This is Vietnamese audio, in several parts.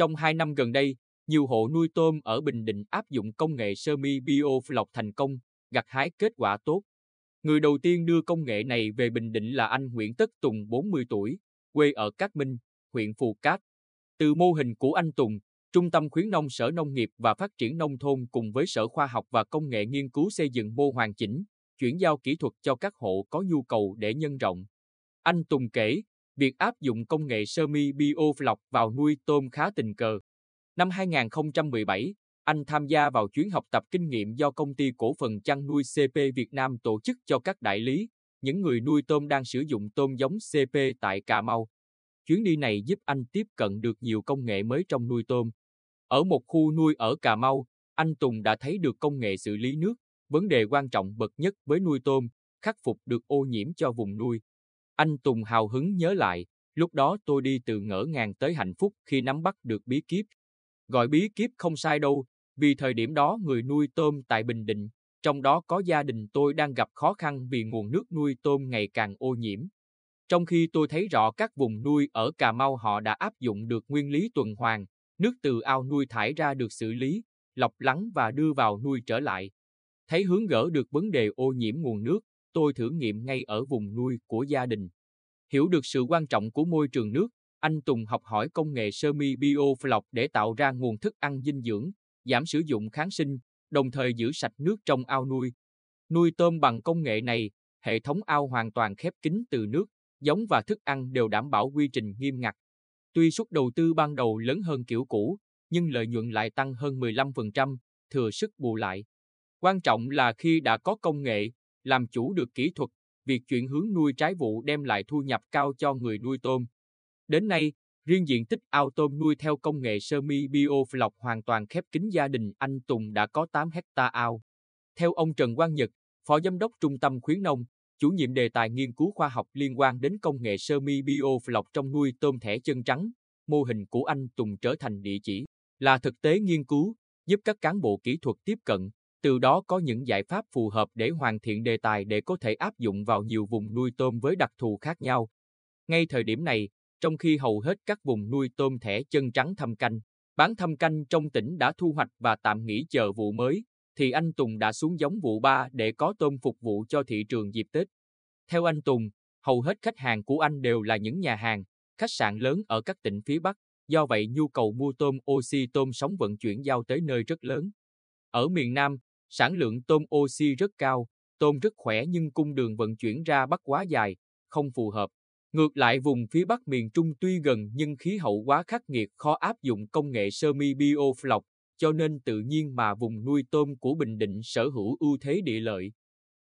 Trong hai năm gần đây, nhiều hộ nuôi tôm ở Bình Định áp dụng công nghệ sơ mi bio lọc thành công, gặt hái kết quả tốt. Người đầu tiên đưa công nghệ này về Bình Định là anh Nguyễn Tất Tùng 40 tuổi, quê ở Cát Minh, huyện Phù Cát. Từ mô hình của anh Tùng, Trung tâm khuyến nông Sở Nông nghiệp và Phát triển Nông thôn cùng với Sở Khoa học và Công nghệ nghiên cứu xây dựng mô hoàn chỉnh, chuyển giao kỹ thuật cho các hộ có nhu cầu để nhân rộng. Anh Tùng kể, việc áp dụng công nghệ sơ mi bio lọc vào nuôi tôm khá tình cờ. Năm 2017, anh tham gia vào chuyến học tập kinh nghiệm do công ty cổ phần chăn nuôi CP Việt Nam tổ chức cho các đại lý, những người nuôi tôm đang sử dụng tôm giống CP tại Cà Mau. Chuyến đi này giúp anh tiếp cận được nhiều công nghệ mới trong nuôi tôm. Ở một khu nuôi ở Cà Mau, anh Tùng đã thấy được công nghệ xử lý nước, vấn đề quan trọng bậc nhất với nuôi tôm, khắc phục được ô nhiễm cho vùng nuôi. Anh Tùng hào hứng nhớ lại, lúc đó tôi đi từ ngỡ ngàng tới hạnh phúc khi nắm bắt được bí kíp. Gọi bí kíp không sai đâu, vì thời điểm đó người nuôi tôm tại Bình Định, trong đó có gia đình tôi đang gặp khó khăn vì nguồn nước nuôi tôm ngày càng ô nhiễm. Trong khi tôi thấy rõ các vùng nuôi ở Cà Mau họ đã áp dụng được nguyên lý tuần hoàn, nước từ ao nuôi thải ra được xử lý, lọc lắng và đưa vào nuôi trở lại. Thấy hướng gỡ được vấn đề ô nhiễm nguồn nước, tôi thử nghiệm ngay ở vùng nuôi của gia đình. Hiểu được sự quan trọng của môi trường nước, anh Tùng học hỏi công nghệ sơ mi biofloc để tạo ra nguồn thức ăn dinh dưỡng, giảm sử dụng kháng sinh, đồng thời giữ sạch nước trong ao nuôi. Nuôi tôm bằng công nghệ này, hệ thống ao hoàn toàn khép kín từ nước, giống và thức ăn đều đảm bảo quy trình nghiêm ngặt. Tuy suất đầu tư ban đầu lớn hơn kiểu cũ, nhưng lợi nhuận lại tăng hơn 15%, thừa sức bù lại. Quan trọng là khi đã có công nghệ, làm chủ được kỹ thuật, việc chuyển hướng nuôi trái vụ đem lại thu nhập cao cho người nuôi tôm. Đến nay, riêng diện tích ao tôm nuôi theo công nghệ sơ mi bio lọc hoàn toàn khép kín gia đình anh Tùng đã có 8 hecta ao. Theo ông Trần Quang Nhật, Phó Giám đốc Trung tâm Khuyến nông, chủ nhiệm đề tài nghiên cứu khoa học liên quan đến công nghệ sơ mi bio lọc trong nuôi tôm thẻ chân trắng, mô hình của anh Tùng trở thành địa chỉ, là thực tế nghiên cứu, giúp các cán bộ kỹ thuật tiếp cận, từ đó có những giải pháp phù hợp để hoàn thiện đề tài để có thể áp dụng vào nhiều vùng nuôi tôm với đặc thù khác nhau. Ngay thời điểm này, trong khi hầu hết các vùng nuôi tôm thẻ chân trắng thâm canh, bán thâm canh trong tỉnh đã thu hoạch và tạm nghỉ chờ vụ mới, thì anh Tùng đã xuống giống vụ 3 để có tôm phục vụ cho thị trường dịp Tết. Theo anh Tùng, hầu hết khách hàng của anh đều là những nhà hàng, khách sạn lớn ở các tỉnh phía Bắc, do vậy nhu cầu mua tôm oxy tôm sống vận chuyển giao tới nơi rất lớn. Ở miền Nam, sản lượng tôm oxy rất cao, tôm rất khỏe nhưng cung đường vận chuyển ra Bắc quá dài, không phù hợp. Ngược lại vùng phía Bắc miền Trung tuy gần nhưng khí hậu quá khắc nghiệt khó áp dụng công nghệ sơ mi bio lọc, cho nên tự nhiên mà vùng nuôi tôm của Bình Định sở hữu ưu thế địa lợi.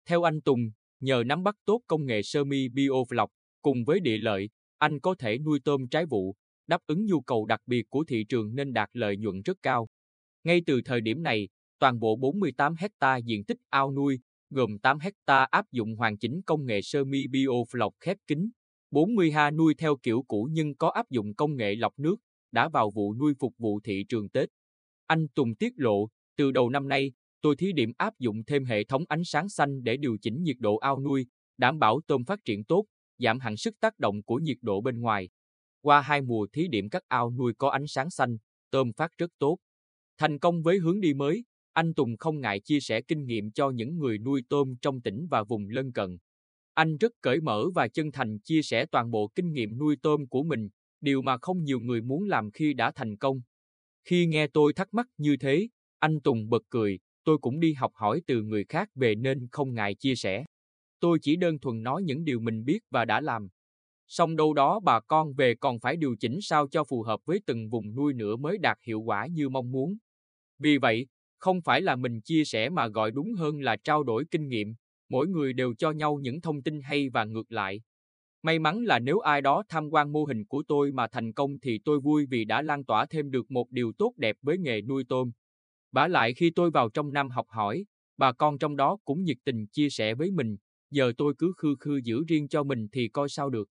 Theo anh Tùng, nhờ nắm bắt tốt công nghệ sơ mi bio lọc cùng với địa lợi, anh có thể nuôi tôm trái vụ, đáp ứng nhu cầu đặc biệt của thị trường nên đạt lợi nhuận rất cao. Ngay từ thời điểm này, toàn bộ 48 hecta diện tích ao nuôi, gồm 8 hecta áp dụng hoàn chỉnh công nghệ sơ mi bio lọc khép kín, 40 ha nuôi theo kiểu cũ nhưng có áp dụng công nghệ lọc nước, đã vào vụ nuôi phục vụ thị trường Tết. Anh Tùng tiết lộ, từ đầu năm nay, tôi thí điểm áp dụng thêm hệ thống ánh sáng xanh để điều chỉnh nhiệt độ ao nuôi, đảm bảo tôm phát triển tốt, giảm hẳn sức tác động của nhiệt độ bên ngoài. Qua hai mùa thí điểm các ao nuôi có ánh sáng xanh, tôm phát rất tốt. Thành công với hướng đi mới, anh Tùng không ngại chia sẻ kinh nghiệm cho những người nuôi tôm trong tỉnh và vùng lân cận. Anh rất cởi mở và chân thành chia sẻ toàn bộ kinh nghiệm nuôi tôm của mình, điều mà không nhiều người muốn làm khi đã thành công. Khi nghe tôi thắc mắc như thế, anh Tùng bật cười, tôi cũng đi học hỏi từ người khác về nên không ngại chia sẻ. Tôi chỉ đơn thuần nói những điều mình biết và đã làm. Xong đâu đó bà con về còn phải điều chỉnh sao cho phù hợp với từng vùng nuôi nữa mới đạt hiệu quả như mong muốn. Vì vậy, không phải là mình chia sẻ mà gọi đúng hơn là trao đổi kinh nghiệm, mỗi người đều cho nhau những thông tin hay và ngược lại. May mắn là nếu ai đó tham quan mô hình của tôi mà thành công thì tôi vui vì đã lan tỏa thêm được một điều tốt đẹp với nghề nuôi tôm. Bả lại khi tôi vào trong năm học hỏi, bà con trong đó cũng nhiệt tình chia sẻ với mình, giờ tôi cứ khư khư giữ riêng cho mình thì coi sao được.